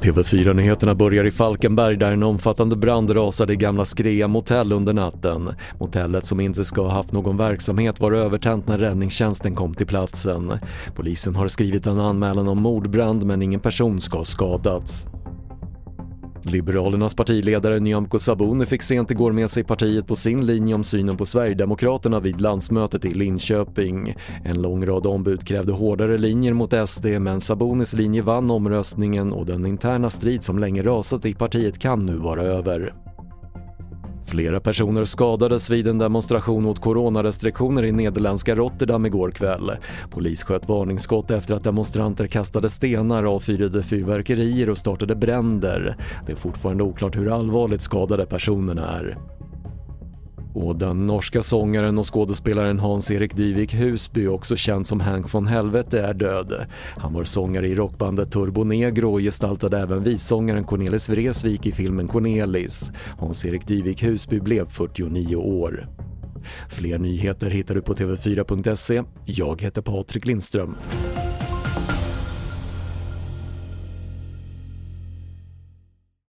TV4-nyheterna börjar i Falkenberg där en omfattande brand rasade i gamla Skrea motell under natten. Motellet som inte ska ha haft någon verksamhet var övertänt när räddningstjänsten kom till platsen. Polisen har skrivit en anmälan om mordbrand men ingen person ska ha skadats. Liberalernas partiledare Nyamko Sabuni fick sent igår med sig partiet på sin linje om synen på Sverigedemokraterna vid landsmötet i Linköping. En lång rad ombud krävde hårdare linjer mot SD men Sabunis linje vann omröstningen och den interna strid som länge rasat i partiet kan nu vara över. Flera personer skadades vid en demonstration mot coronarestriktioner i nederländska Rotterdam igår kväll. Polis sköt varningsskott efter att demonstranter kastade stenar, avfyrade fyrverkerier och startade bränder. Det är fortfarande oklart hur allvarligt skadade personerna är. Och den norska sångaren och skådespelaren Hans-Erik Dyvik Husby, också känd som Hank von Helvete, är död. Han var sångare i rockbandet Turbo Negro och gestaltade även vissångaren Cornelis Vreeswijk i filmen Cornelis. Hans-Erik Dyvik Husby blev 49 år. Fler nyheter hittar du på TV4.se. Jag heter Patrik Lindström.